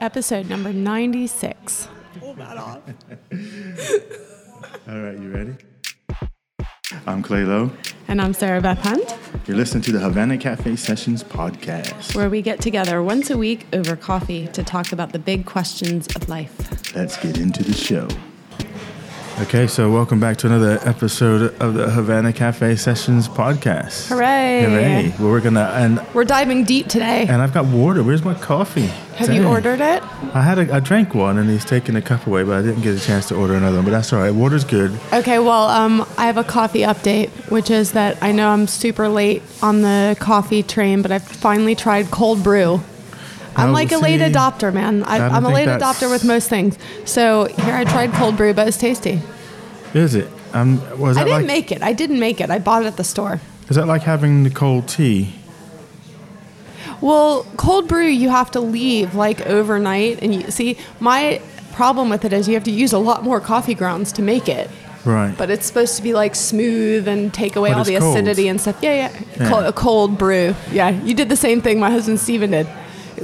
episode number 96. All right, you ready? I'm Clay Lowe. And I'm Sarah Beth Hunt, You're listening to the Havana Cafe Sessions podcast. where we get together once a week over coffee to talk about the big questions of life. Let's get into the show. Okay, so welcome back to another episode of the Havana Cafe Sessions podcast. Hooray! Hooray! Well, we're gonna and We're diving deep today. and I've got water. Where's my coffee? Have you ordered it? I had a, I drank one and he's taking a cup away, but I didn't get a chance to order another one. But that's all right. Water's good. Okay, well, um, I have a coffee update, which is that I know I'm super late on the coffee train, but I've finally tried cold brew. I'm like a late adopter, man. I, I'm a late adopter with most things. So here I tried cold brew, but it's tasty. Is it? Um, was I didn't like make it. I didn't make it. I bought it at the store. is that like having the cold tea? Well, cold brew you have to leave like overnight, and you see my problem with it is you have to use a lot more coffee grounds to make it. Right. But it's supposed to be like smooth and take away But all the cold. acidity and stuff. Yeah, yeah. Yeah. Cold, a cold brew. Yeah, you did the same thing my husband Steven did.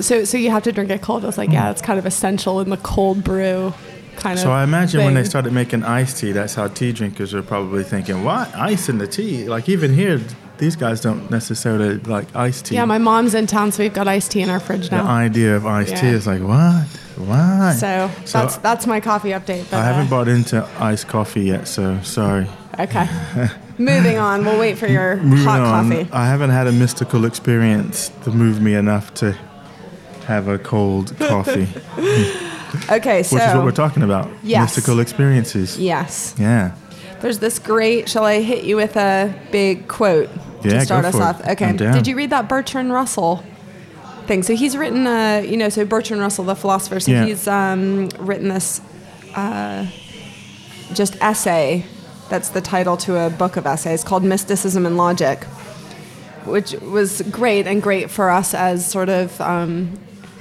So, so you have to drink it cold. I was like, yeah, it's kind of essential in the cold brew kind of. So I imagine when they started making iced tea, that's how tea drinkers are probably thinking, "What ice in the tea?" Like even here, these guys don't necessarily like iced tea. Yeah, my mom's in town, so we've got iced tea in our fridge now. the idea of iced tea is like, "What? What?" So, So that's that's my coffee update. But, I haven't uh, bought into iced coffee yet, so sorry. Okay. Moving on. We'll wait for your Moving hot on, coffee. I haven't had a mystical experience to move me enough to have a cold coffee, Okay, so which is what we're talking about. Yes. Mystical experiences. yes, Yeah. there's this great. Shall I hit you with a big quote Yeah, to start us for it. off? Okay. Did you read that Bertrand Russell thing? So he's written, uh, you know, so Bertrand Russell, the philosopher. So Yeah. he's um, written this uh, just essay. That's the title to a book of essays called Mysticism and Logic, which was great and great for us as sort of um,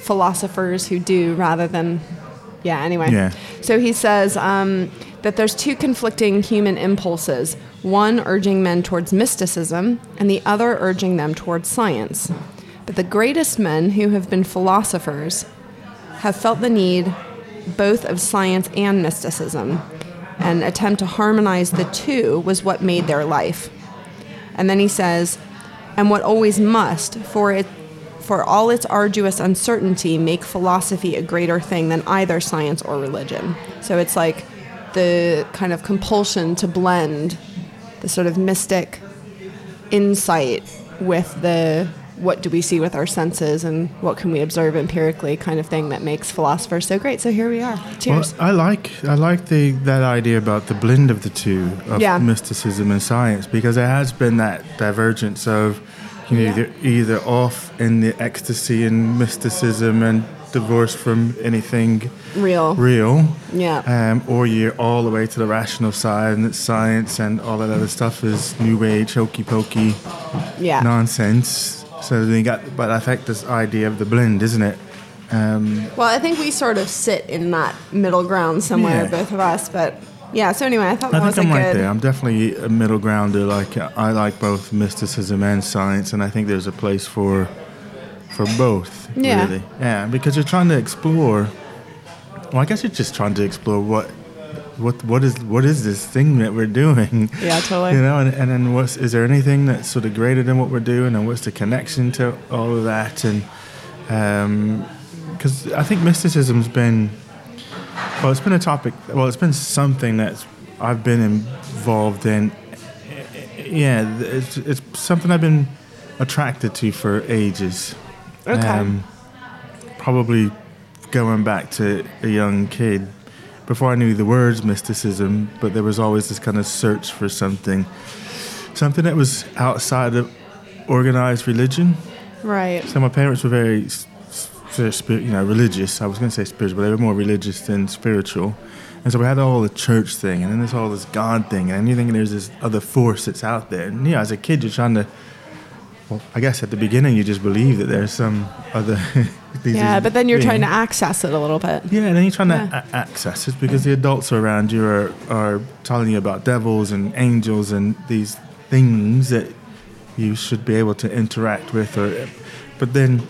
philosophers who do rather than, yeah. Anyway. Yeah. So he says um, that there's two conflicting human impulses one urging men towards mysticism, and the other urging them towards science. But the greatest men who have been philosophers have felt the need both of science and mysticism, and attempt to harmonize the two was what made their life. And then he says, and what always must, for it for all its arduous uncertainty, make philosophy a greater thing than either science or religion. So it's like the kind of compulsion to blend the sort of mystic insight with the what do we see with our senses and what can we observe empirically kind of thing that makes philosophers so great. So here we are. Cheers. Well, I like I like the that idea about the blend of the two of Yeah. mysticism and science because there has been that divergence of you know Yeah. either, either off in the ecstasy and mysticism and divorced from anything Real. real, Yeah. um, or you're all the way to the rational side and it's science and all that other stuff is new age hokey pokey yeah. nonsense. So then you got, but I think this idea of the blend, isn't it? Um, Well, I think we sort of sit in that middle ground somewhere, Yeah. both of us. But yeah, so anyway, I thought I that was a I'm good. right there. I'm definitely a middle grounder. Like I like both mysticism and science, and I think there's a place for for both. Yeah. Really. Yeah, because you're trying to explore. Well, I guess you're just trying to explore what what what is what is this thing that we're doing. Yeah, totally. You know, and, and then what's is there anything that's sort of greater than what we're doing, and what's the connection to all of that, and um, because I think mysticism's been well, it's been a topic. Well, it's been something that's I've been involved in. Yeah, it's, it's something I've been attracted to for ages. Okay. Um, probably going back to a young kid, before I knew the words mysticism, but there was always this kind of search for something, something that was outside of organized religion. right. So my parents were very, you know, religious. I was going to say spiritual, but they were more religious than spiritual. And so we had all the church thing, and then there's all this God thing, and then you think there's this other force that's out there. And you know, as a kid, you're trying to. Well, I guess at the beginning you just believe that there's some other. these Yeah, but then you're trying to access it a little bit. Yeah, and then you're trying Yeah. to a- access it because the adults around you are, are telling you about devils and angels and these things that you should be able to interact with. Or, but then,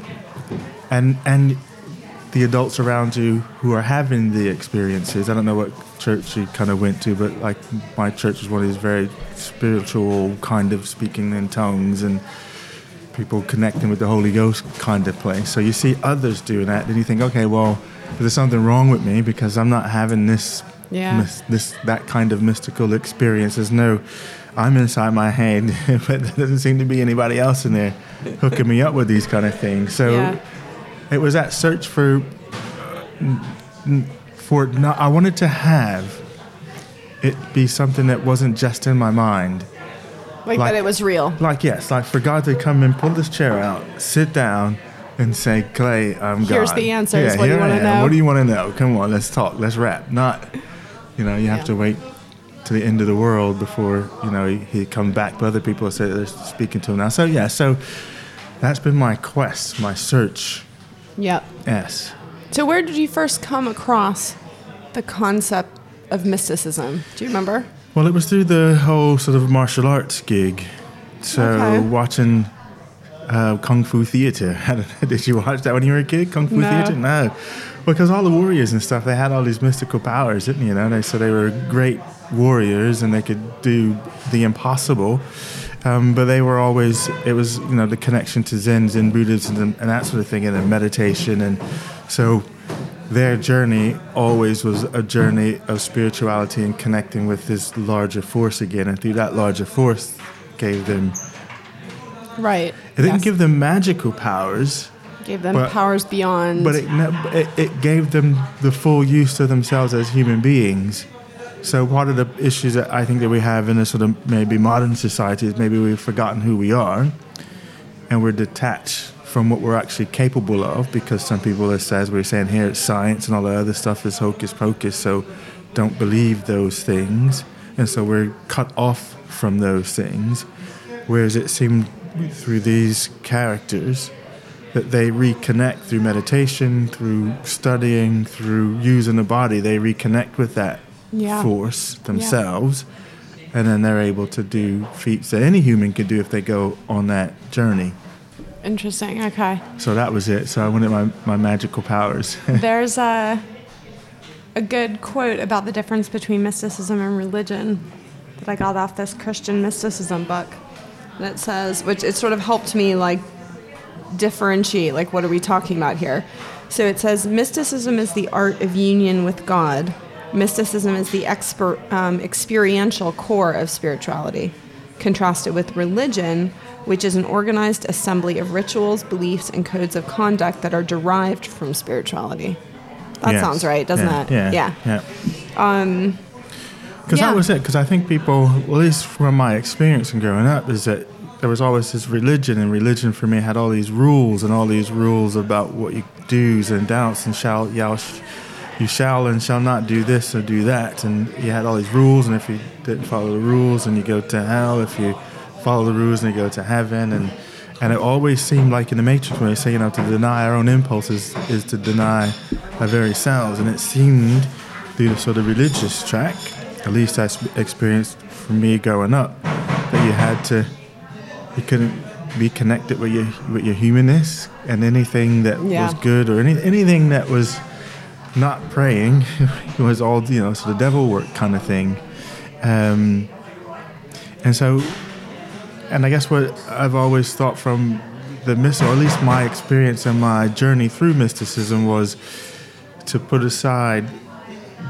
and and the adults around you who are having the experiences. I don't know what church you kind of went to, but like my church was one of these very spiritual kind of speaking in tongues and people connecting with the Holy Ghost kind of place. So you see others doing that, and you think, okay, well, there's something wrong with me because I'm not having this, Yeah. mis- this that kind of mystical experience. There's no, I'm inside my head, but there doesn't seem to be anybody else in there hooking me up with these kind of things. So Yeah. It was that search for, for not, I wanted to have it be something that wasn't just in my mind. Like, Like- that it was real. Like yes, like for God to come and pull this chair out, sit down, and say, "Clay, I'm God." Here's the answers. Yeah, What do you here I wanna am. know? What do you want to know? Come on, let's talk. Let's rap. Not, you know, you have Yeah. to wait to the end of the world before you know he, he comes back. But other people say they're speaking to him now. So yeah, so that's been my quest, my search. Yep. Yes. So where did you first come across the concept of mysticism? Do you remember? Well, it was through the whole sort of martial arts gig. So Okay. watching uh, Kung Fu Theater. Did you watch that when you were a kid? Kung Fu No. Theater? No. Because all the warriors and stuff, they had all these mystical powers, didn't you know? They, so they were great warriors and they could do the impossible. Um, but they were always, it was, you know, the connection to Zen, Zen Buddhism and, and that sort of thing, and then meditation. And so their journey always was a journey of spirituality and connecting with this larger force again. And through that larger force, gave them, Right. it didn't Yes. give them magical powers, Gave them but- powers beyond. but it, it, it gave them the full use of themselves as human beings. So part of the issues that I think that we have in a sort of maybe modern society is maybe we've forgotten who we are, and we're detached from what we're actually capable of. Because some people, as as we we're saying here, it's science and all the other stuff is hocus pocus. So don't believe those things, and so we're cut off from those things. Whereas it seemed through these characters that they reconnect through meditation, through studying, through using the body. They reconnect with that Yeah. force themselves, and then they're able to do feats that any human could do if they go on that journey. Interesting. Okay. So that was it. So I wanted my, my magical powers. There's a a good quote about the difference between mysticism and religion that I got off this Christian mysticism book. And it says, which it sort of helped me like differentiate like what are we talking about here. So it says mysticism is the art of union with God. Mysticism is the exper- um, experiential core of spirituality, contrasted with religion, which is an organized assembly of rituals, beliefs, and codes of conduct that are derived from spirituality. That Yes. sounds right, doesn't yeah, it? Yeah. Yeah. Yeah. Um. Because yeah. that was it. Because I think people, at least from my experience in growing up, is that there was always this religion, and religion for me had all these rules and all these rules about what you do's and don'ts and shall, sh- you shall and shall not do this or do that, and you had all these rules, and if you didn't follow the rules, and you go to hell. If you follow the rules, and you go to heaven, and and it always seemed like in the Matrix when they say, you know, to deny our own impulses is to deny our very selves, and it seemed through the sort of religious track, at least that's experienced for me growing up, that you had to, you couldn't be connected with your with your humanness, and anything that Yeah. was good or any anything that was not praying it was all you know, sort of devil work kind of thing, um, and so, and I guess what I've always thought from the myst, or at least my experience and my journey through mysticism was to put aside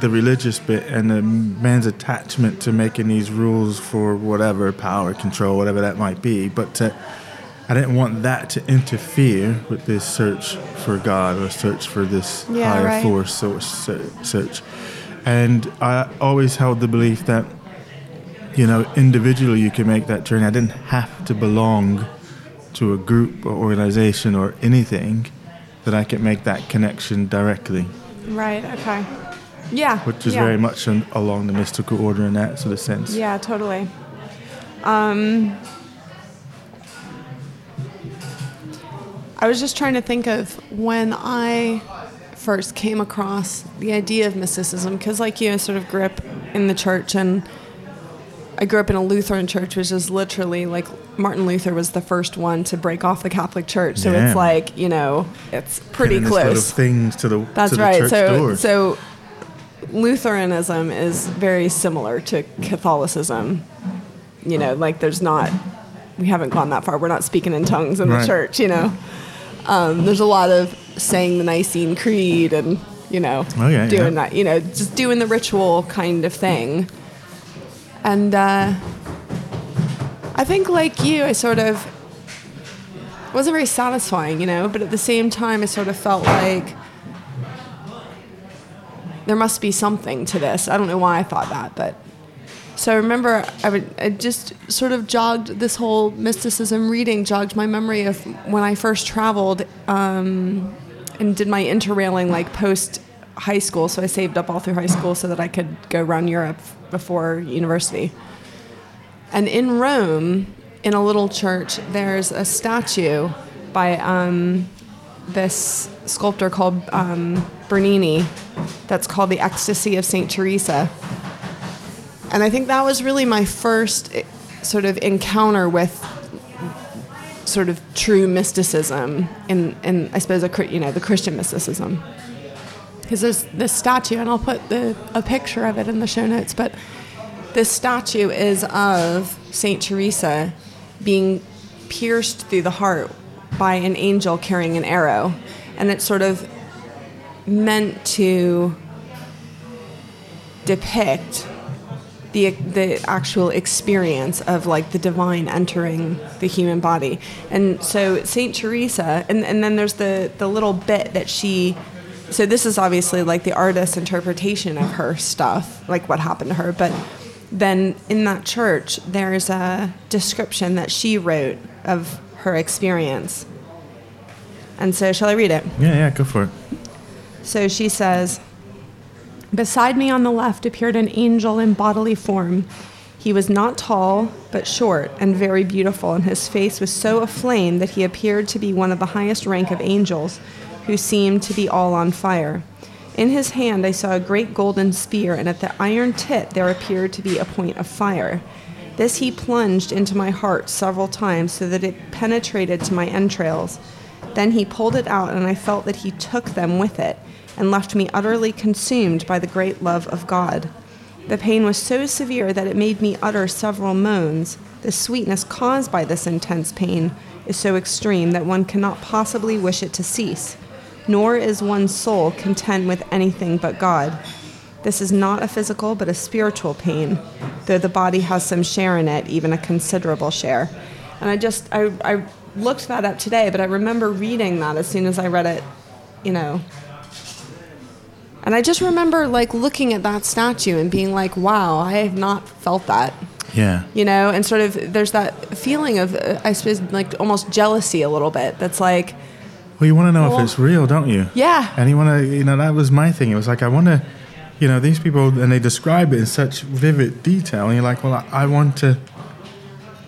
the religious bit and the man's attachment to making these rules for whatever power, control, whatever that might be. But to, I didn't want that to interfere with this search for God or search for this Yeah, higher right. force or se- search. And I always held the belief that, you know, individually you can make that journey. I didn't have to belong to a group or organization or anything that I could make that connection directly Right. Okay. Yeah. which is yeah. very much an, along the mystical order in that sort of sense. Yeah, totally. Um, I was just trying to think of when I first came across the idea of mysticism, because, like you, I sort of grew up in the church, and I grew up in a Lutheran church, which is literally like Martin Luther was the first one to break off the Catholic Church. So Yeah. it's like you know, it's pretty Pinning this little close. things to the That's to the right. church So doors. so Lutheranism is very similar to Catholicism. You know, like there's not we haven't gone that far. We're not speaking in tongues in Right. the church, you know. Um, there's a lot of saying the Nicene Creed and you know Oh, yeah, doing yeah. that, you know, just doing the ritual kind of thing. And uh, I think like you, I sort of wasn't very satisfying, you know, but at the same time, I sort of felt like there must be something to this. I don't know why I thought that, but so I remember I would I just sort of jogged this whole mysticism reading jogged my memory of when I first traveled um, and did my interrailing like post high school. So I saved up all through high school so that I could go around Europe before university. And in Rome, in a little church, there's a statue by um, this sculptor called um, Bernini that's called the Ecstasy of St. Teresa. And I think that was really my first eh, sort of encounter with sort of true mysticism in, in I suppose, a, you know, the Christian mysticism. Because there's this statue, and I'll put the, a picture of it in the show notes, but this statue is of St. Teresa being pierced through the heart by an angel carrying an arrow. And it's sort of meant to depict the the actual experience of like the divine entering the human body. And so Saint Teresa and, and then there's the the little bit that she so this is obviously like the artist's interpretation of her stuff, like what happened to her, but then in that church there's a description that she wrote of her experience. And so shall I read it? yeah, yeah, go for it. So she says, Beside me on the left appeared an angel in bodily form. He was not tall, but short and very beautiful, and his face was so aflame that he appeared to be one of the highest rank of angels, who seemed to be all on fire. In his hand I saw a great golden spear, and at the iron tip there appeared to be a point of fire. This he plunged into my heart several times so that it penetrated to my entrails. Then he pulled it out, and I felt that he took them with it, and left me utterly consumed by the great love of God. The pain was so severe that it made me utter several moans. The sweetness caused by this intense pain is so extreme that one cannot possibly wish it to cease, nor is one's soul content with anything but God. This is not a physical but a spiritual pain, though the body has some share in it, even a considerable share. And I just, I, I looked that up today, but I remember reading that as soon as I read it, you know. And I just remember like looking at that statue and being like, wow, I have not felt that. Yeah. You know, and sort of there's that feeling of, uh, I suppose, like almost jealousy a little bit. That's like, Well, you want to know Well- if it's real, don't you? Yeah. And you want to, you know, that was my thing. It was like I want to, you know, these people and they describe it in such vivid detail, and you're like, well, I, I want to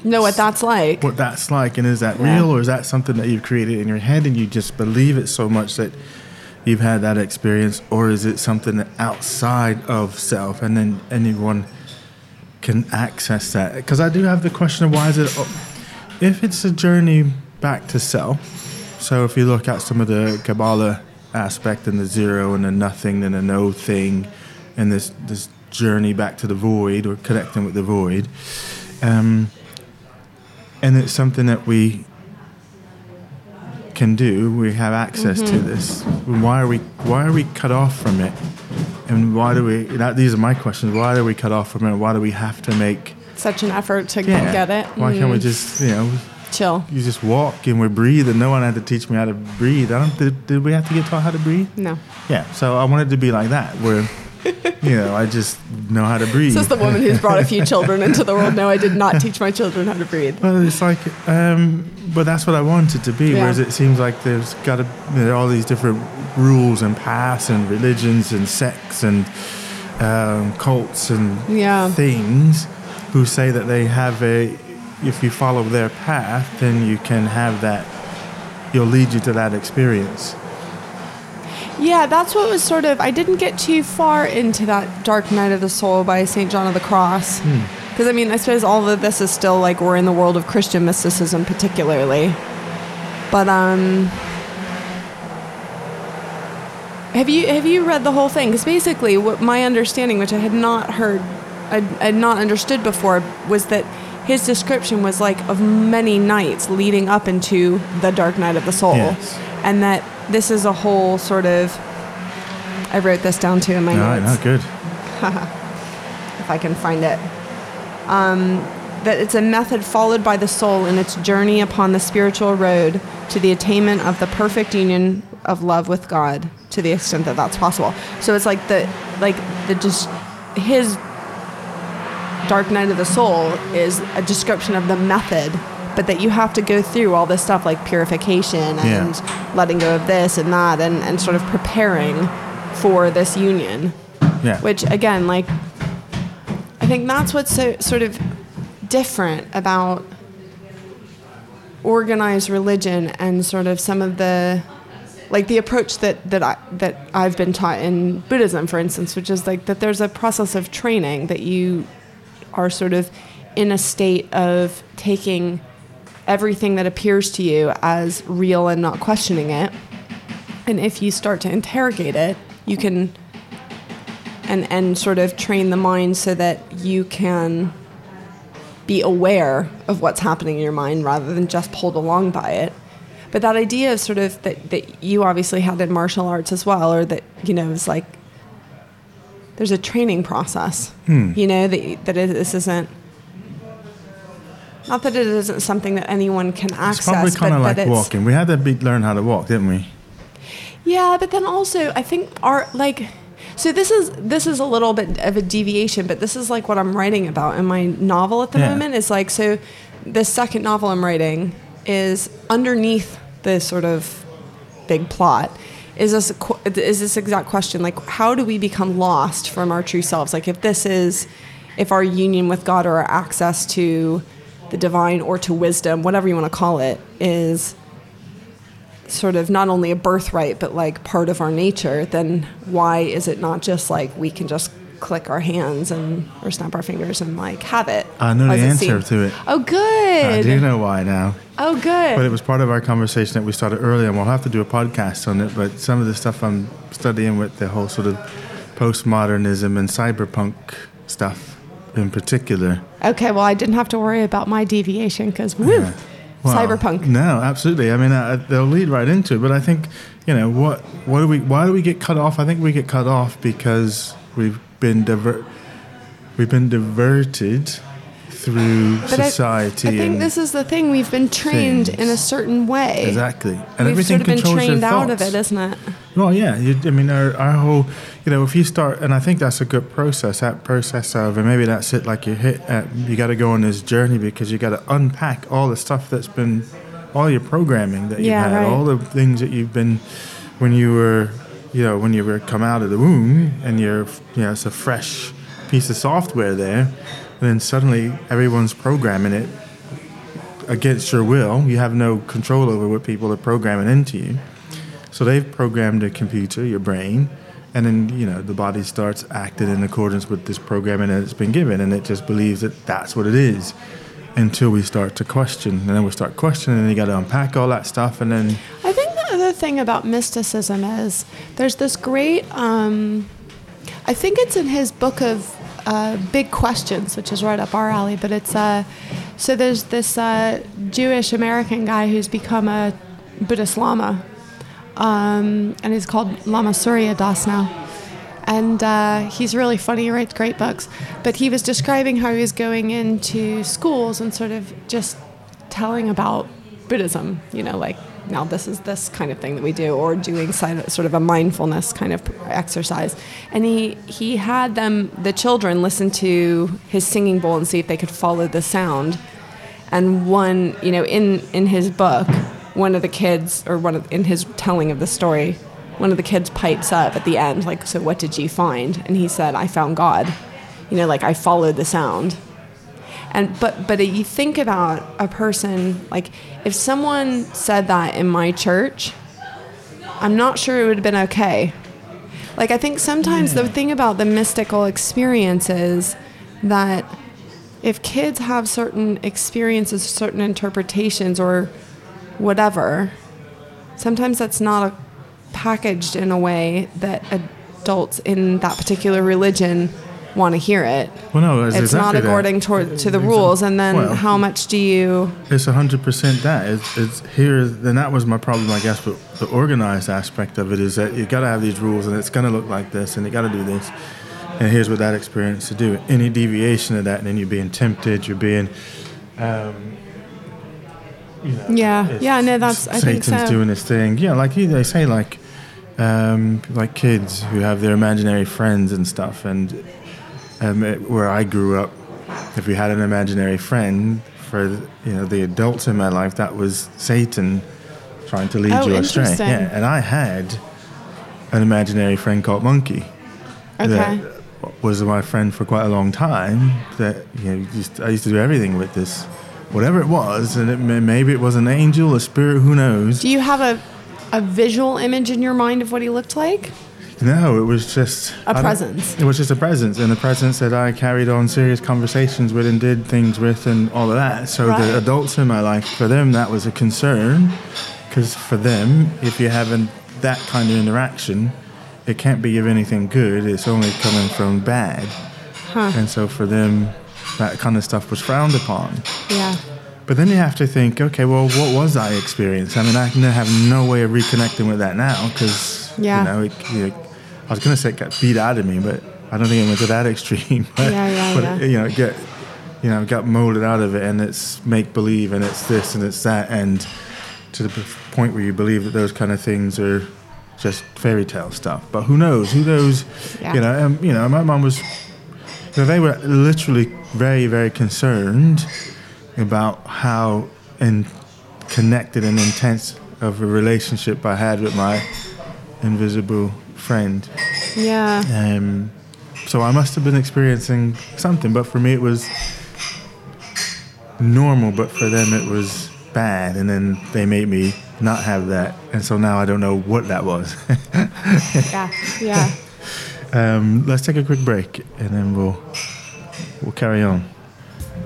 know what that's like. what that's like, and is that Yeah. real, or is that something that you've created in your head and you just believe it so much that you've had that experience, or is it something outside of self, and then anyone can access that? Because I do have the question of why is it, if it's a journey back to self. So if you look at some of the Kabbalah aspect and the zero and the nothing and the no thing, and this this journey back to the void or connecting with the void. Um, and it's something that we can do. We have access to this. Why are we Why are we cut off from it? And why do we? That, these are my questions. Why are we cut off from it? Why do we have to make? Such an effort to Yeah. get it. Why can't we Mm. just you know? chill? You just walk and we breathe, and no one had to teach me how to breathe. I don't. Did, did we have to get taught how to breathe? No. Yeah. So I wanted to be like that, where you know I just know how to breathe. This is the woman who's brought a few children into the world. No, I did not teach my children how to breathe. Well, it's like, um, but that's what I wanted to be. Yeah. Whereas it seems like there's got to are all these different rules and paths and religions and sects and um, cults and Yeah. things who say that they have a. If you follow their path, then you can have that. You'll lead you to that experience. Yeah, that's what was sort of. I didn't get too far into that Dark Night of the Soul by St. John of the Cross. Because I mean, I suppose all of this is still like we're in the world of Christian mysticism, particularly. But um, have you have you read the whole thing? Because basically, what my understanding, which I had not heard, I had not understood before, was that his description was like of many nights leading up into the dark night of the soul, Yes. And that this is a whole sort of. I wrote this down too in my right, notes no, good. if I can find it. Um, that it's a method followed by the soul in its journey upon the spiritual road to the attainment of the perfect union of love with God to the extent that that's possible. So it's like the like the just his dark night of the soul is a description of the method but that you have to go through all this stuff like purification and Yeah. letting go of this and that and, and sort of preparing for this union Yeah. which again like i think that's what's so sort of different about organized religion and sort of some of the like the approach that that I that I've been taught in Buddhism for instance which is like that there's a process of training that you are sort of in a state of taking everything that appears to you as real and not questioning it and if you start to interrogate it you can and and sort of train the mind so that you can be aware of what's happening in your mind rather than just pulled along by it. But that idea of sort of that, that you obviously had in martial arts as well, or that, you know, is like there's a training process. Hmm. You know, that, that it, this isn't, not that it isn't something that anyone can access. It's probably kind of like walking. We had to be, learn how to walk, didn't we? Yeah, but then also I think our like so this is this is a little bit of a deviation, but this is like what I'm writing about in my novel at the Yeah. moment. Is like so the second novel I'm writing is underneath the sort of big plot is this is this exact question like how do we become lost from our true selves like if this is if our union with God or our access to the divine or to wisdom whatever you want to call it is sort of not only a birthright but like part of our nature then why is it not just like we can just click our hands and or snap our fingers and like have it I know the answer to it. oh good I do know why now. oh good But it was part of our conversation that we started earlier, and we'll have to do a podcast on it. But some of the stuff I'm studying with the whole sort of postmodernism and cyberpunk stuff in particular. okay well i didn't have to worry about my deviation because woo Yeah. Well, cyberpunk No, absolutely. I mean, uh, they'll lead right into it. But I think, you know, what what do we? Why do we get cut off? I think we get cut off because we've been diver- we've been diverted through But society. I, think and this is the thing we've been trained things. in a certain way exactly, and we've everything sort of been trained out of it isn't it Well, yeah. You, I mean, our, our whole, you know, if you start, and I think that's a good process. That process of, and maybe that's it. Like you hit, at, you got to go on this journey because you got to unpack all the stuff that's been, all your programming that you've Yeah, had, right. all the things that you've been, when you were, you know, when you were come out of the womb, and you're, you know, it's a fresh piece of software there. And then suddenly everyone's programming it against your will. You have no control over what people are programming into you. So they've programmed a computer, your brain, and then you know the body starts acting in accordance with this programming that it's been given, and it just believes that that's what it is. Until we start to question, and then we start questioning, and you got to unpack all that stuff, and then I think the other thing about mysticism is there's this great. Um, I think it's in his book of uh, Big Questions, which is right up our alley. But it's uh, so there's this uh, Jewish American guy who's become a Buddhist Lama, um, and he's called Lama Surya Das now. And uh, he's really funny. He writes great books. But he was describing how he was going into schools and sort of just telling about Buddhism. You know, like now this is this kind of thing that we do, or doing sort of a mindfulness kind of exercise. And he he had them, the children, listen to his singing bowl and see if they could follow the sound. And one, you know, in in his book, one of the kids, or one of, in his telling of the story, one of the kids pipes up at the end, like, "So what did you find?" And he said, "I found God." You know, like I followed the sound. And but but you think about a person like if someone said that in my church, I'm not sure it would have been okay. Like I think sometimes the thing about the mystical experience is that if kids have certain experiences, certain interpretations, or whatever, sometimes that's not a, packaged in a way that adults in that particular religion want to hear it. Well, no, it's, It's exactly not according toward, to the Exactly. rules. And then Well, how much do you. It's hundred percent that. It's, it's here. Then that was my problem, I guess. But the organized aspect of it is that you got to have these rules, and it's going to look like this, and you got to do this. And here's what that experience to do. Any deviation of that, and then you're being tempted. You're being, um, you know, Yeah. Yeah, no, that's- I think Satan's so. doing this thing. Yeah, like they say, like, um, like kids who have their imaginary friends and stuff, and um, where I grew up, if you had an imaginary friend for you know the adults in my life, that was Satan trying to lead Oh, you astray. Yeah, and I had an imaginary friend called Monkey. Okay. That was my friend for quite a long time. That you know, used I used to do everything with this, whatever it was, and it, maybe it was an angel, a spirit, who knows. Do you have a, a visual image in your mind of what he looked like? No, it was just A presence. It was just a presence, and a presence that I carried on serious conversations with and did things with, and all of that. So Right. the adults in my life, for them, that was a concern, because for them, if you're having that kind of interaction, it can't be of anything good. It's only coming from bad, huh. and so for them, that kind of stuff was frowned upon. Yeah. But then you have to think, okay, well, what was I experiencing? I mean, I can have no way of reconnecting with that now because, Yeah. you know, it, you I was going to say it got beat out of me, but I don't think it went to that extreme. But, Yeah, yeah, but yeah. It, you know, get, you know, got molded out of it, and it's make believe, and it's this, and it's that, and to the point where you believe that those kind of things are just fairy tale stuff. But who knows? Who knows? Yeah. You know, um, you know, my mom was. You know, they were literally very, very concerned about how in connected and intense of a relationship I had with my invisible friend. Yeah. Um, so I must have been experiencing something, but for me it was normal, but for them it was bad, and then they made me not have that, and so now I don't know what that was. Yeah. Yeah. Um, let's take a quick break, and then we'll we'll carry on.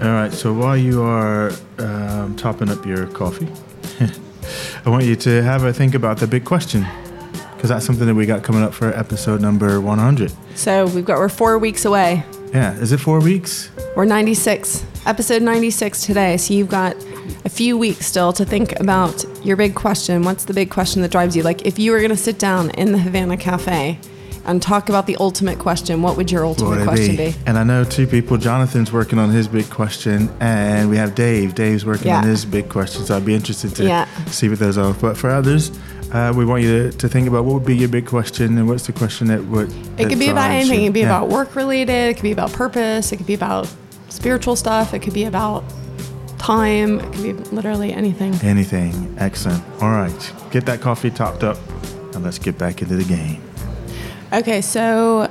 All right. So while you are um, topping up your coffee, I want you to have a think about the big question, because that's something that we got coming up for episode number 100. So we've got, we're four weeks away. Yeah. Is it four weeks? We're 96, episode 96 today. So you've got a few weeks still to think about your big question. What's the big question that drives you? Like if you were going to sit down in the Havana Cafe and talk about the ultimate question, what would your ultimate would question be? be? And I know two people. Jonathan's working on his big question, and we have Dave. Dave's working on his big question. So I'd be interested to Yeah. see what those are. But for others, uh, we want you to, to think about what would be your big question, and what's the question that would. It could be about anything. It could be Yeah. about work related. It could be about purpose. It could be about spiritual stuff. It could be about time. It could be literally anything. Anything. Excellent. All right. Get that coffee topped up, and let's get back into the game. Okay, so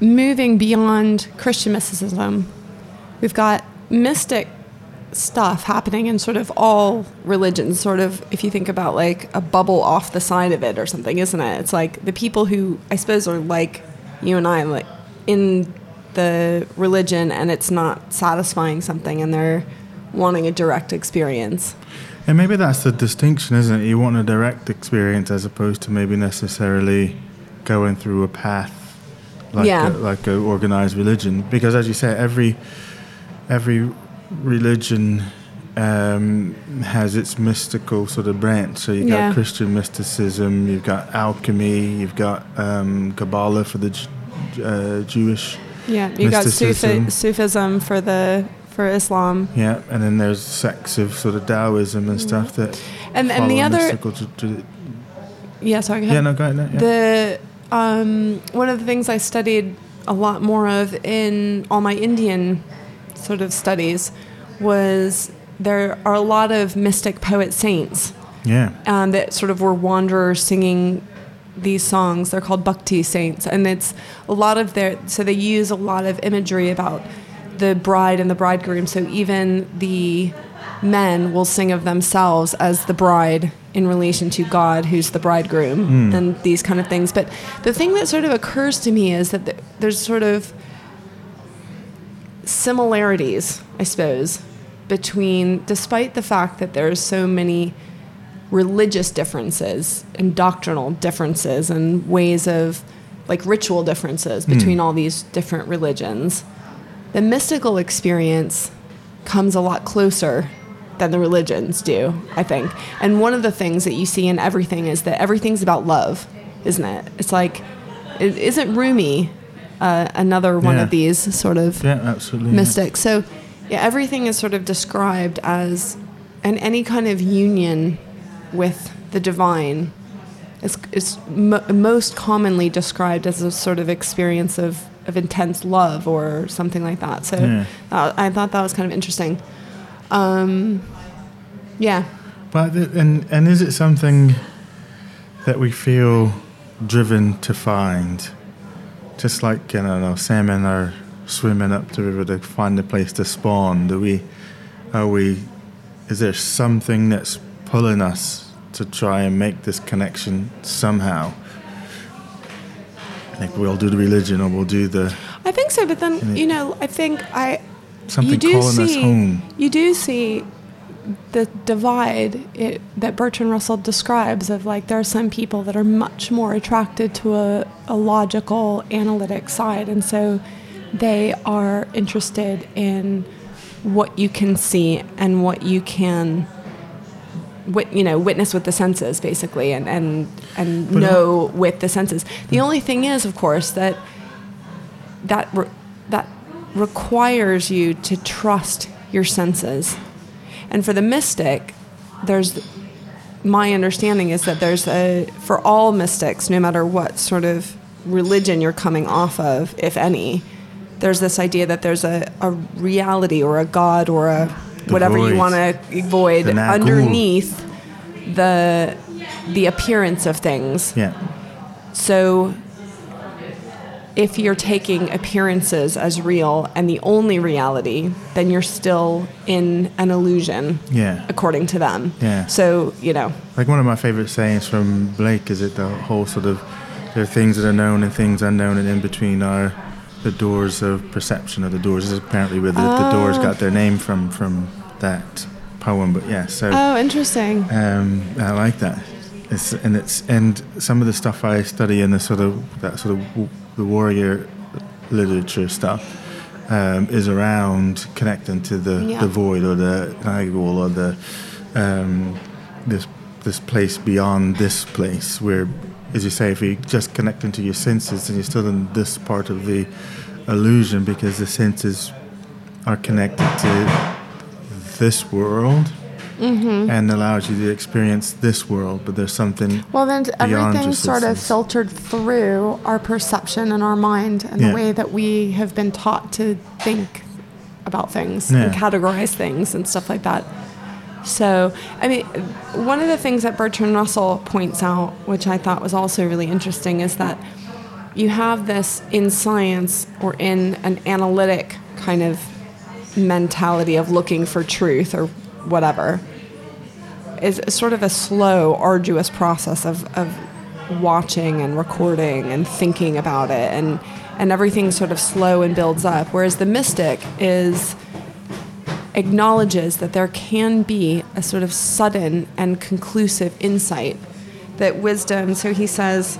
moving beyond Christian mysticism, we've got mystic stuff happening in sort of all religions. Sort of, if you think about like a bubble off the side of it or something, isn't it? It's like the people who I suppose are like you and I, like in the religion, and it's not satisfying something, and they're wanting a direct experience. And maybe that's the distinction, isn't it? You want a direct experience as opposed to maybe necessarily going through a path like Yeah. a, like a organized religion. Because as you say, every every religion um, has its mystical sort of branch. So you've got Yeah. Christian mysticism, you've got alchemy, you've got um, Kabbalah for the uh, Jewish. Yeah, you got. Sufi, Sufism for the for Islam. Yeah, and then there's sects of sort of Taoism and stuff that Mm-hmm. And and the other mystical tr- tr- yeah, sorry. Yeah, no, go ahead. no, yeah. The um, one of the things I studied a lot more of in all my Indian sort of studies was there are a lot of mystic poet saints yeah. um, that sort of were wanderers singing these songs. They're called bhakti saints, and it's a lot of their. So they use a lot of imagery about the bride and the bridegroom. So even the men will sing of themselves as the bride in relation to God, who's the bridegroom, hmm. and these kind of things. But the thing that sort of occurs to me is that there's sort of similarities, I suppose, between, despite the fact that there's so many religious differences and doctrinal differences and ways of, like ritual differences hmm. between all these different religions, the mystical experience comes a lot closer than the religions do, I think. And one of the things that you see in everything is that everything's about love, isn't it? It's like, it isn't Rumi uh, another one Yeah. of these sort of Yeah, absolutely. yeah. So, yeah, everything is sort of described as, and any kind of union with the divine is, is mo- most commonly described as a sort of experience of, of intense love or something like that. So, uh, I thought that was kind of interesting. Um, yeah. But and and is it something that we feel driven to find? Just like you don't know, salmon are swimming up the river to find a place to spawn. Do we? Are we? Is there something that's pulling us to try and make this connection somehow? Like we'll do the religion, or we'll do the I think so, but then you know, I think I something you do calling us see home. you do see the divide it, that Bertrand Russell describes of like there are some people that are much more attracted to a, a logical analytic side, and so they are interested in what you can see and what you can. Wit, you know, witness with the senses, basically, and and and But, know with the senses. The hmm. only thing is, of course, that that that requires you to trust your senses. And for the mystic, there's my understanding is that there's a for all mystics, no matter what sort of religion you're coming off of, if any, there's this idea that there's a, a reality or a god or a The whatever you want to avoid underneath the the appearance of things. Yeah, So if you're taking appearances as real and the only reality, then you're still in an illusion, yeah. according to them. Yeah. So, you know, Like one of my favorite sayings from Blake is it the whole sort of there are things that are known and things unknown, and in between are the doors of perception, or the doors is apparently where the, the doors got their name from from that poem. But yeah, so oh, interesting. um, I like that. It's, and it's and some of the stuff I study in the sort of that sort of w- the warrior literature stuff um, is around connecting to the, Yeah. the void or the Nagual or the um, this this place beyond this place where, as you say, if you just connecting to your senses, then you're still in this part of the illusion because the senses are connected to this world Mm-hmm. and allows you to experience this world, but there's something Well, then everything sort of filtered through our perception and our mind and Yeah. the way that we have been taught to think about things and categorize things and stuff like that. So, I mean, one of the things that Bertrand Russell points out, which I thought was also really interesting, is that you have this in science or in an analytic kind of mentality of looking for truth or whatever is sort of a slow, arduous process of, of watching and recording and thinking about it and and everything's sort of slow and builds up. Whereas the mystic is acknowledges that there can be a sort of sudden and conclusive insight that wisdom so he says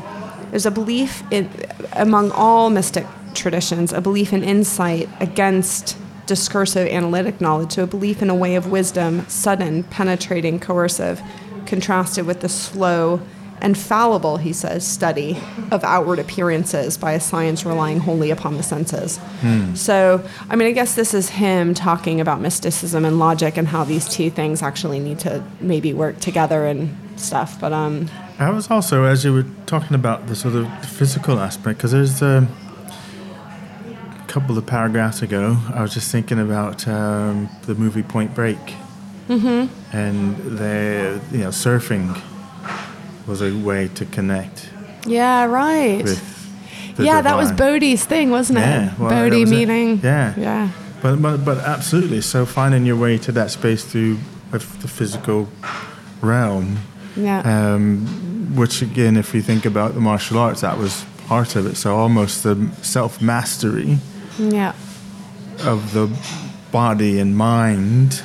there's a belief in among all mystic traditions a belief in insight against discursive analytic knowledge so a belief in a way of wisdom sudden penetrating coercive contrasted with the slow and fallible, he says, study of outward appearances by a science relying wholly upon the senses. So, I mean, I guess this is him talking about mysticism and logic and how these two things actually need to maybe work together and stuff. But um, I was also, as you were talking about the sort of physical aspect, because there's um, couple of paragraphs ago, I was just thinking about um, the movie Point Break, mm-hmm. and the you know surfing was a way to connect yeah, right. yeah, that was. Bodhi's thing, wasn't it? Yeah, well, Bodhi it. meeting. Yeah. Yeah. But, but but absolutely. So finding your way to that space through the physical realm, Yeah. um, which again, if you think about the martial arts, that was part of it. So almost the self mastery yeah. of the body and mind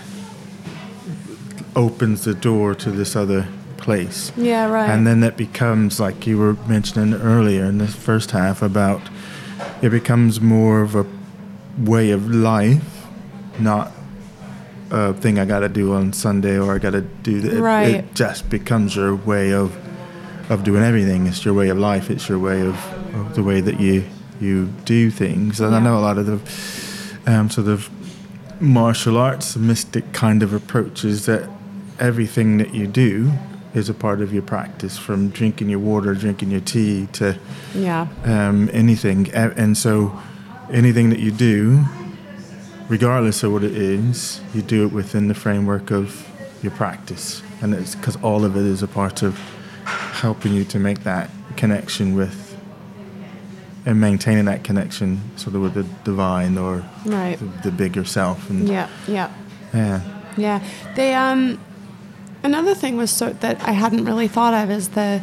opens the door to this other place. Yeah, right. And then it becomes like you were mentioning earlier in the first half about it becomes more of a way of life, not a thing I got to do on Sunday or I got to do that. Right. It just becomes your way of of doing everything. It's your way of life. It's your way of, of the way that you you do things. And I know a lot of the um, sort of martial arts, mystic kind of approaches that everything that you do is a part of your practice, from drinking your water, drinking your tea, to yeah. um, anything. And so, anything that you do, regardless of what it is, you do it within the framework of your practice, and it's because all of it is a part of helping you to make that connection with and maintaining that connection sort of with the divine or Right. the, the bigger self and Yeah, yeah. yeah Yeah, they um, another thing was so that I hadn't really thought of is the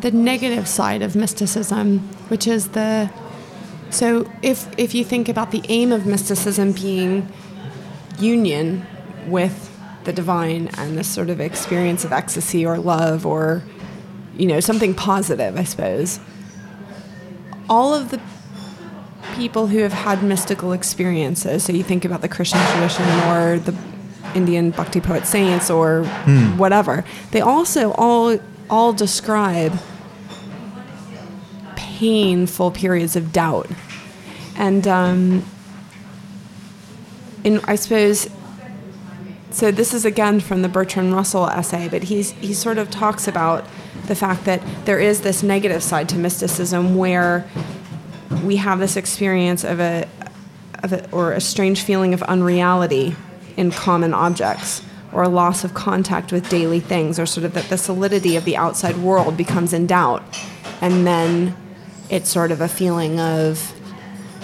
the negative side of mysticism, which is the so if if you think about the aim of mysticism being union with the divine and this sort of experience of ecstasy or love or you know something positive, I suppose. All of the people who have had mystical experiences. So you think about the Christian tradition or the Indian bhakti poet saints or whatever. They also all all describe painful periods of doubt, and um, in I suppose. So this is again from the Bertrand Russell essay, but he's he sort of talks about the fact that there is this negative side to mysticism where we have this experience of a, of a or a strange feeling of unreality in common objects or a loss of contact with daily things or sort of that the solidity of the outside world becomes in doubt and then it's sort of a feeling of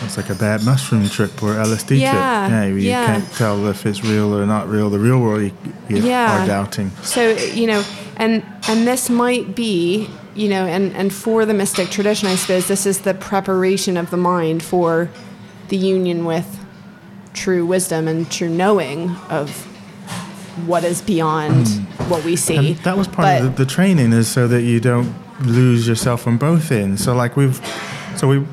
It's like a bad mushroom trip or LSD Yeah, trip. Yeah, you yeah. can't tell if it's real or not real. The real world, you, you Yeah. are doubting. So you know, and and this might be you know, and and for the mystic tradition, I suppose this is the preparation of the mind for the union with true wisdom and true knowing of what is beyond hmm. what we see. And that was part But- of the, the training, is so that you don't lose yourself on both ends. So like we've, so we,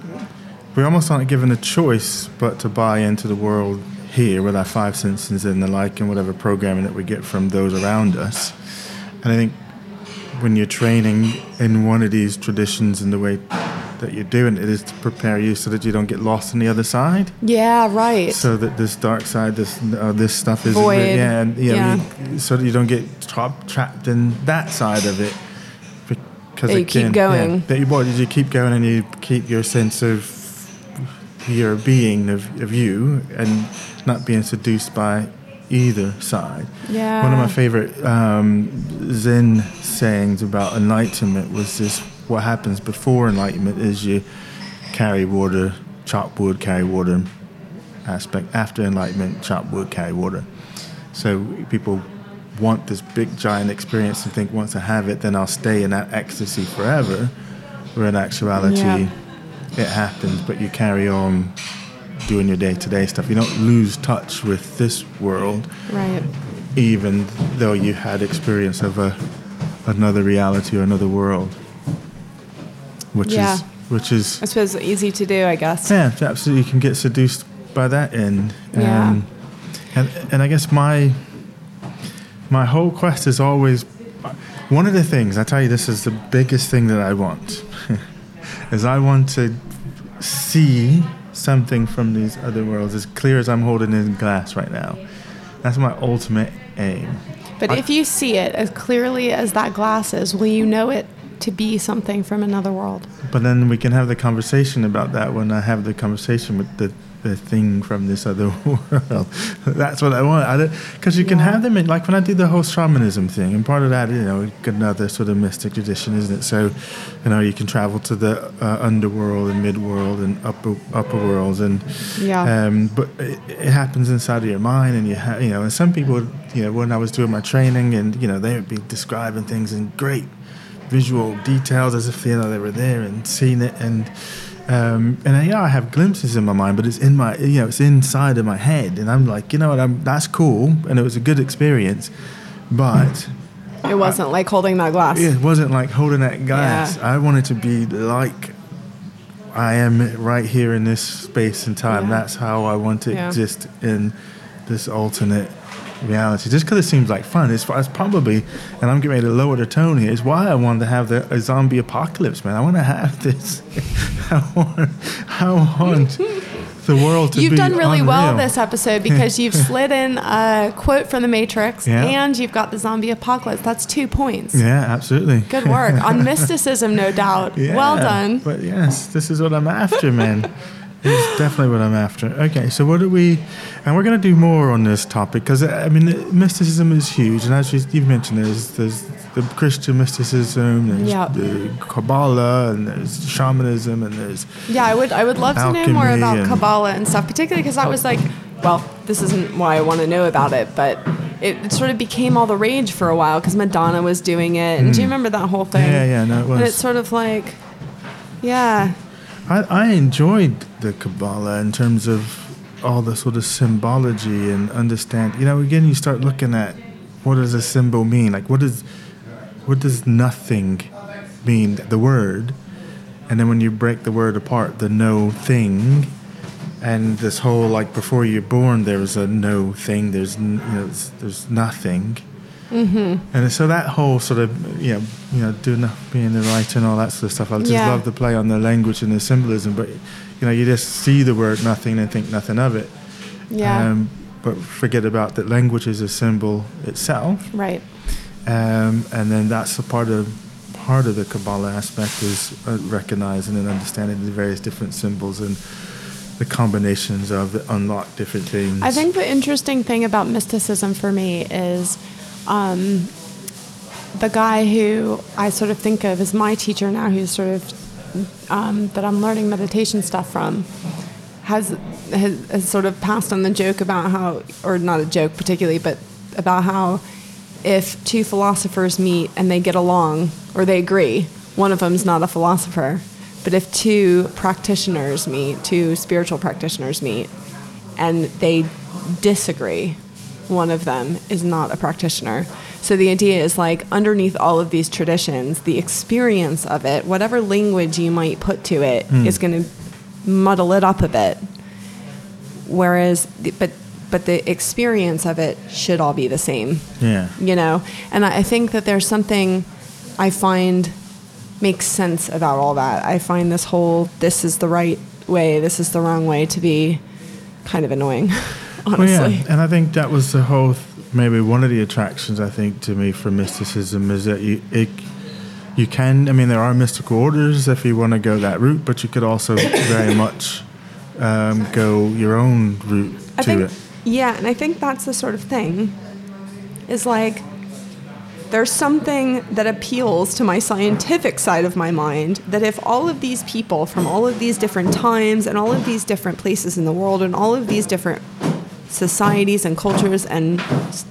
we almost aren't given a choice but to buy into the world here with our five senses and the like, and whatever programming that we get from those around us. And I think when you're training in one of these traditions in the way that you're doing it is to prepare you so that you don't get lost on the other side. yeah, right. So that this dark side, this uh, this stuff is Void. yeah, and you know, Yeah. you- so that you don't get trapped trapped in that side of it. Because you keep going. that you, well, you keep going and you keep your sense of your being of, of you and not being seduced by either side. Yeah. One of my favorite um, Zen sayings about enlightenment was this: what happens before enlightenment is you carry water, chop wood, carry water. Aspect after enlightenment, chop wood, carry water. So people want this big giant experience and think once I have it, then I'll stay in that ecstasy forever. Where in actuality, Yeah. it happens, but you carry on doing your day to day stuff. You don't lose touch with this world right. even though you had experience of a another reality or another world, which Yeah. is which is I suppose easy to do, I guess. yeah, absolutely. You can get seduced by that end. Yeah. Um, and and I guess my my whole quest is always one of the things. I tell you, this is the biggest thing that I want. is I want to see something from these other worlds as clear as I'm holding in glass right now. That's my ultimate aim. But I- if you see it as clearly as that glass is, will you know it to be something from another world? But then we can have the conversation about that when I have the conversation with the, the thing from this other world. That's what I want. Because you can Yeah. have them in, like when I did the whole shamanism thing, and part of that, you know, another sort of mystic tradition, isn't it? So, you know, you can travel to the uh, underworld and midworld and upper upper worlds, and Yeah. um, but it, it happens inside of your mind, and you have, you know, and some people, you know, when I was doing my training, and you know, they would be describing things in great visual details as if you know they were there and seen it and Um, and yeah, I have glimpses in my mind, but it's in my, you know, it's inside of my head, and I'm like, you know what, I'm, that's cool, and it was a good experience, but It wasn't like holding that glass. it wasn't like holding that glass. I wanted to be like I am right here in this space and time. Yeah. That's how I want to Yeah. exist in this alternate reality. Just because it seems like fun, it's, it's probably, and I'm getting ready to lower the tone here, is why I wanted to have the a zombie apocalypse, man. I want to have this. I want, I want the world to be. You've done really well this episode because you've slid in a quote from the Matrix Yeah. and you've got the zombie apocalypse. That's two points. Yeah, absolutely. Good work on mysticism, no doubt. Yeah, well done. But yes, this is what I'm after, man. It's definitely what I'm after. Okay, so what do we, and we're going to do more on this topic because uh, I mean, mysticism is huge, and as you, you've mentioned, there's there's the Christian mysticism, there's Yeah. the Kabbalah, and there's shamanism, and there's Yeah, I would. I would love to know more about and- Kabbalah and stuff, particularly because that was like, well, this isn't why I want to know about it, but it, sort of became all the rage for a while because Madonna was doing it, and do you mm. remember that whole thing? Yeah, yeah, no, it was. And it's sort of like, yeah, I, I enjoyed the Kabbalah in terms of all the sort of symbology and understand. You know, again, you start looking at what does a symbol mean? Like, what does what does nothing mean? The word, and then when you break the word apart, the no thing, and this whole like before you're born, there's a no thing. There's you know, there's nothing. Mm-hmm. And so that whole sort of you know you know doing the, being the writer and all that sort of stuff. I just Yeah. love the play on the language and the symbolism. But you know you just see the word nothing and think nothing of it. yeah, Um, but forget about that language is a symbol itself. right. Um, and then that's a part of part of the Kabbalah aspect is uh, recognizing and understanding the various different symbols and the combinations of unlock different things. I think the interesting thing about mysticism for me is um, the guy who I sort of think of as my teacher now, who's sort of um, that I'm learning meditation stuff from, has, has has sort of passed on the joke about how, or not a joke particularly, but about how if two philosophers meet and they get along or they agree, one of them's not a philosopher. But if two practitioners meet, two spiritual practitioners meet, and they disagree, one of them is not a practitioner. So the idea is like underneath all of these traditions, the experience of it, whatever language you might put to it, hmm. is going to muddle it up a bit. Whereas, but but the experience of it should all be the same yeah. you know and I think that there's something I find makes sense about all that. I find this whole this is the right way, this is the wrong way to be kind of annoying, Well, yeah, and I think that was the whole th- maybe one of the attractions I think to me for mysticism is that you it, you can I mean there are mystical orders if you want to go that route, but you could also very much um, go your own route I to think it. yeah, and I think that's the sort of thing is like there's something that appeals to my scientific side of my mind that if all of these people from all of these different times and all of these different places in the world and all of these different societies and cultures and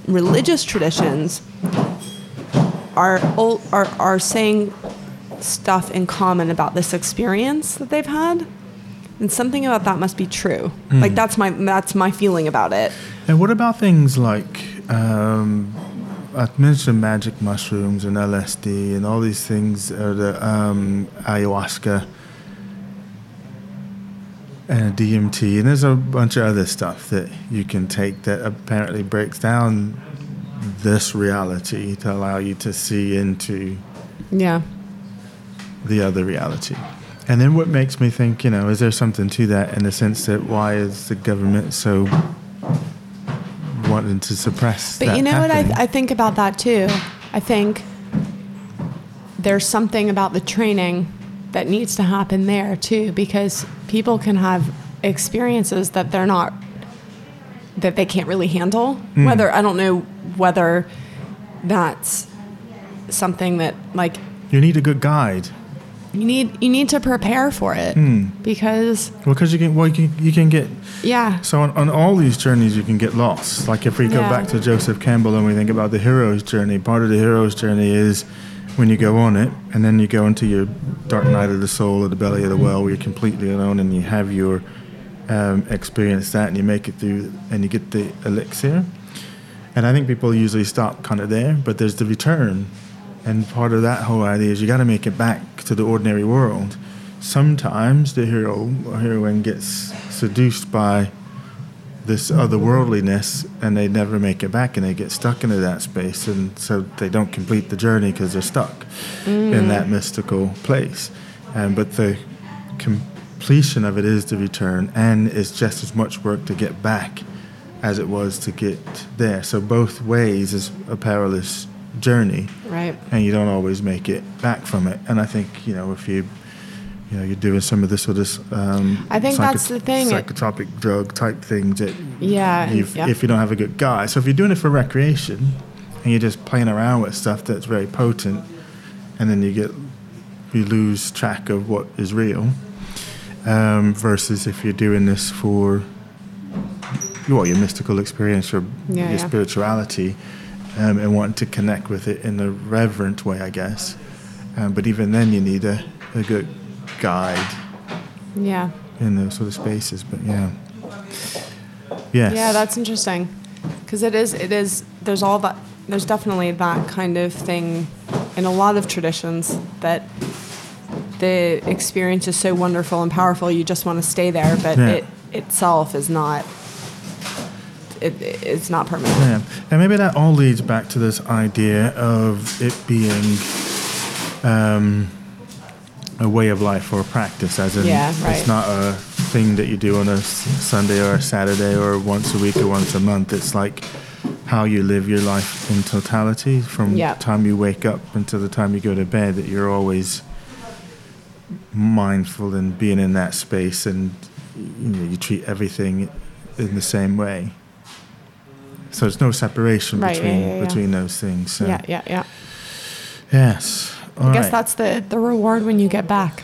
religious traditions are are are saying stuff in common about this experience that they've had. And something about that must be true. Like that's my that's my feeling about it. And what about things like um, I mentioned magic mushrooms and LSD and all these things, or the um, ayahuasca and a DMT, and there's a bunch of other stuff that you can take that apparently breaks down this reality to allow you to see into yeah the other reality. And then what makes me think, you know, is there something to that in the sense that why is the government so wanting to suppress But you know what happening? I, I think about that too? I think there's something about the training that needs to happen there too, because people can have experiences that they're not, that they can't really handle. Hmm. Whether, I don't know whether that's something that like you need a good guide. you need, you need to prepare for it Hmm. because Well, because you can, well, you can, you can get, yeah, so on, on all these journeys, you can get lost. Like if we go Yeah. back to Joseph Campbell and we think about the hero's journey, part of the hero's journey is when you go on it, and then you go into your dark night of the soul or the belly of the whale, where you're completely alone, and you have your um, experience that, and you make it through, and you get the elixir. And I think people usually stop kind of there, but there's the return, and part of that whole idea is you got to make it back to the ordinary world. Sometimes the hero or heroine gets seduced by this otherworldliness and they never make it back and they get stuck into that space and so they don't complete the journey because they're stuck in that mystical place. Um, but the completion of it is the return and it's just as much work to get back as it was to get there. So both ways is a perilous journey Right. and you don't always make it back from it. And i think you know if you you know, you're doing some of this sort of um, I think that's the thing. psychotropic drug type things that Yeah. yeah. if you don't have a good guy. So if you're doing it for recreation and you're just playing around with stuff that's very potent, and then you get you lose track of what is real, um, versus if you're doing this for well, your mystical experience or Yeah, your yeah. spirituality, um, and wanting to connect with it in a reverent way, I guess. Um, but even then, you need a, a good guide yeah. in those sort of spaces. But yeah, yes, Yeah, that's interesting. Because it is, it is, there's all that, there's definitely that kind of thing in a lot of traditions that the experience is so wonderful and powerful, you just want to stay there, but Yeah. it itself is not, it, it's not permanent. Yeah, and maybe that all leads back to this idea of it being um, a way of life or a practice, as in Yeah, right. it's not a thing that you do on a Sunday or a Saturday or once a week or once a month. It's like how you live your life in totality from the time you wake up until the time you go to bed. That you're always mindful and being in that space, and you know you treat everything in the same way. So there's no separation Right, between yeah, yeah. between those things. So. Yeah, yeah, yeah. Yes. All I guess right. that's the, the reward when you get back.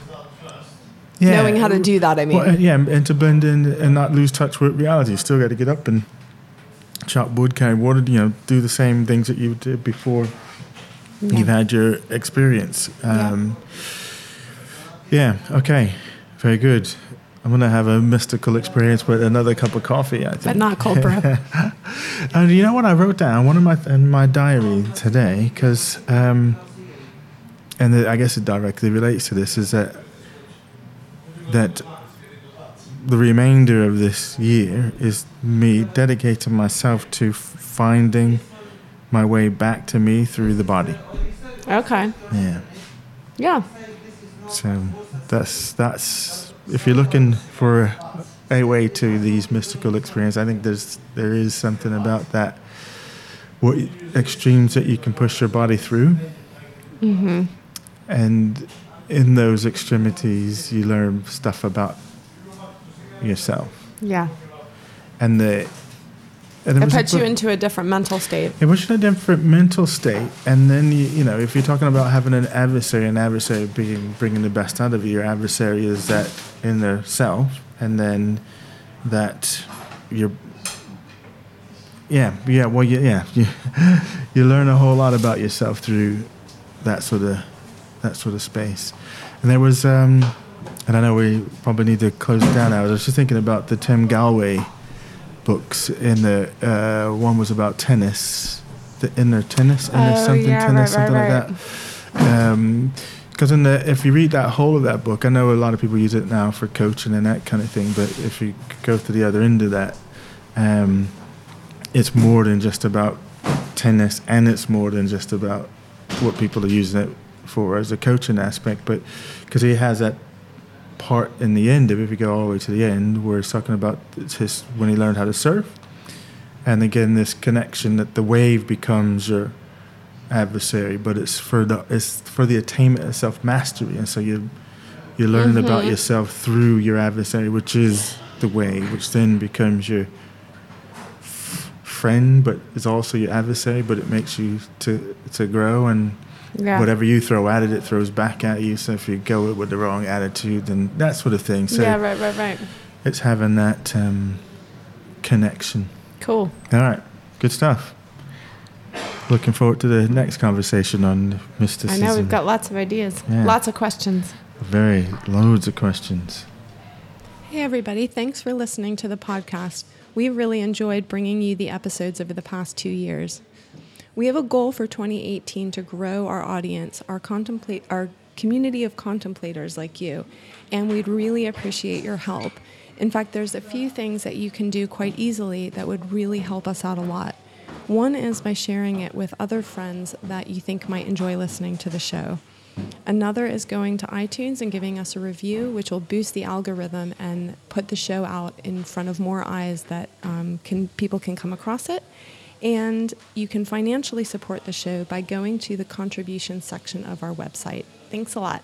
yeah. Knowing how to do that, I mean. Well, yeah, and to blend in and not lose touch with reality. You still got to get up and chop wood, carry water. You know, do the same things that you did before you've had your experience. Yeah. Um, yeah. Okay. Very good. I'm gonna have a mystical experience with another cup of coffee. I think. but not cold brew. And you know what I wrote down one of my in my diary today because, um, and it, I guess it directly relates to this is that that the remainder of this year is me dedicating myself to f- finding my way back to me through the body. okay. Yeah. Yeah. So that's that's if you're looking for a way to these mystical experiences, I think there's there is something about that what extremes that you can push your body through, Mm-hmm. And in those extremities you learn stuff about yourself Yeah. and the. And It a puts you into a different mental state. It puts you in a different mental state, and then you, you know, if you're talking about having an adversary, an adversary being bringing the best out of you, your adversary is that inner self, and then that you're, yeah, yeah, well, you, yeah, you, you learn a whole lot about yourself through that sort of that sort of space. And there was, um, and I know we probably need to close it down now. I was just thinking about the Tim Gallwey books. In the uh, one was about tennis, the inner tennis, inner Oh, something yeah, tennis, right, something right, like that. Because in the if you read that whole of that book, I know a lot of people use it now for coaching and that kind of thing. But if you go to the other end of that, um, it's more than just about tennis, and it's more than just about what people are using it for as a coaching aspect. But because he has that part in the end of it, if you go all the way to the end, where he's talking about his when he learned how to surf, and again this connection that the wave becomes your adversary, but it's for the it's for the attainment of self mastery, and so you you're learning about Mhm. yourself through your adversary, which is the wave, which then becomes your friend, but it's also your adversary, but it makes you to to grow and Yeah. whatever you throw at it, it throws back at you. So if you go with the wrong attitude, then that sort of thing. So yeah, right, right, right. it's having that um, connection. Cool. All right, good stuff. looking forward to the next conversation on mysticism. I mysticism. know we've got lots of ideas, Yeah. lots of questions. very loads of questions. Hey, everybody. Thanks for listening to the podcast. We really enjoyed bringing you the episodes over the past two years. We have a goal for 2018 to grow our audience, our contemplate, our community of contemplators like you, and we'd really appreciate your help. In fact, there's a few things that you can do quite easily that would really help us out a lot. One is by sharing it with other friends that you think might enjoy listening to the show. Another is going to iTunes and giving us a review, which will boost the algorithm and put the show out in front of more eyes that um, can people can come across it. And you can financially support the show by going to the contribution section of our website. Thanks a lot.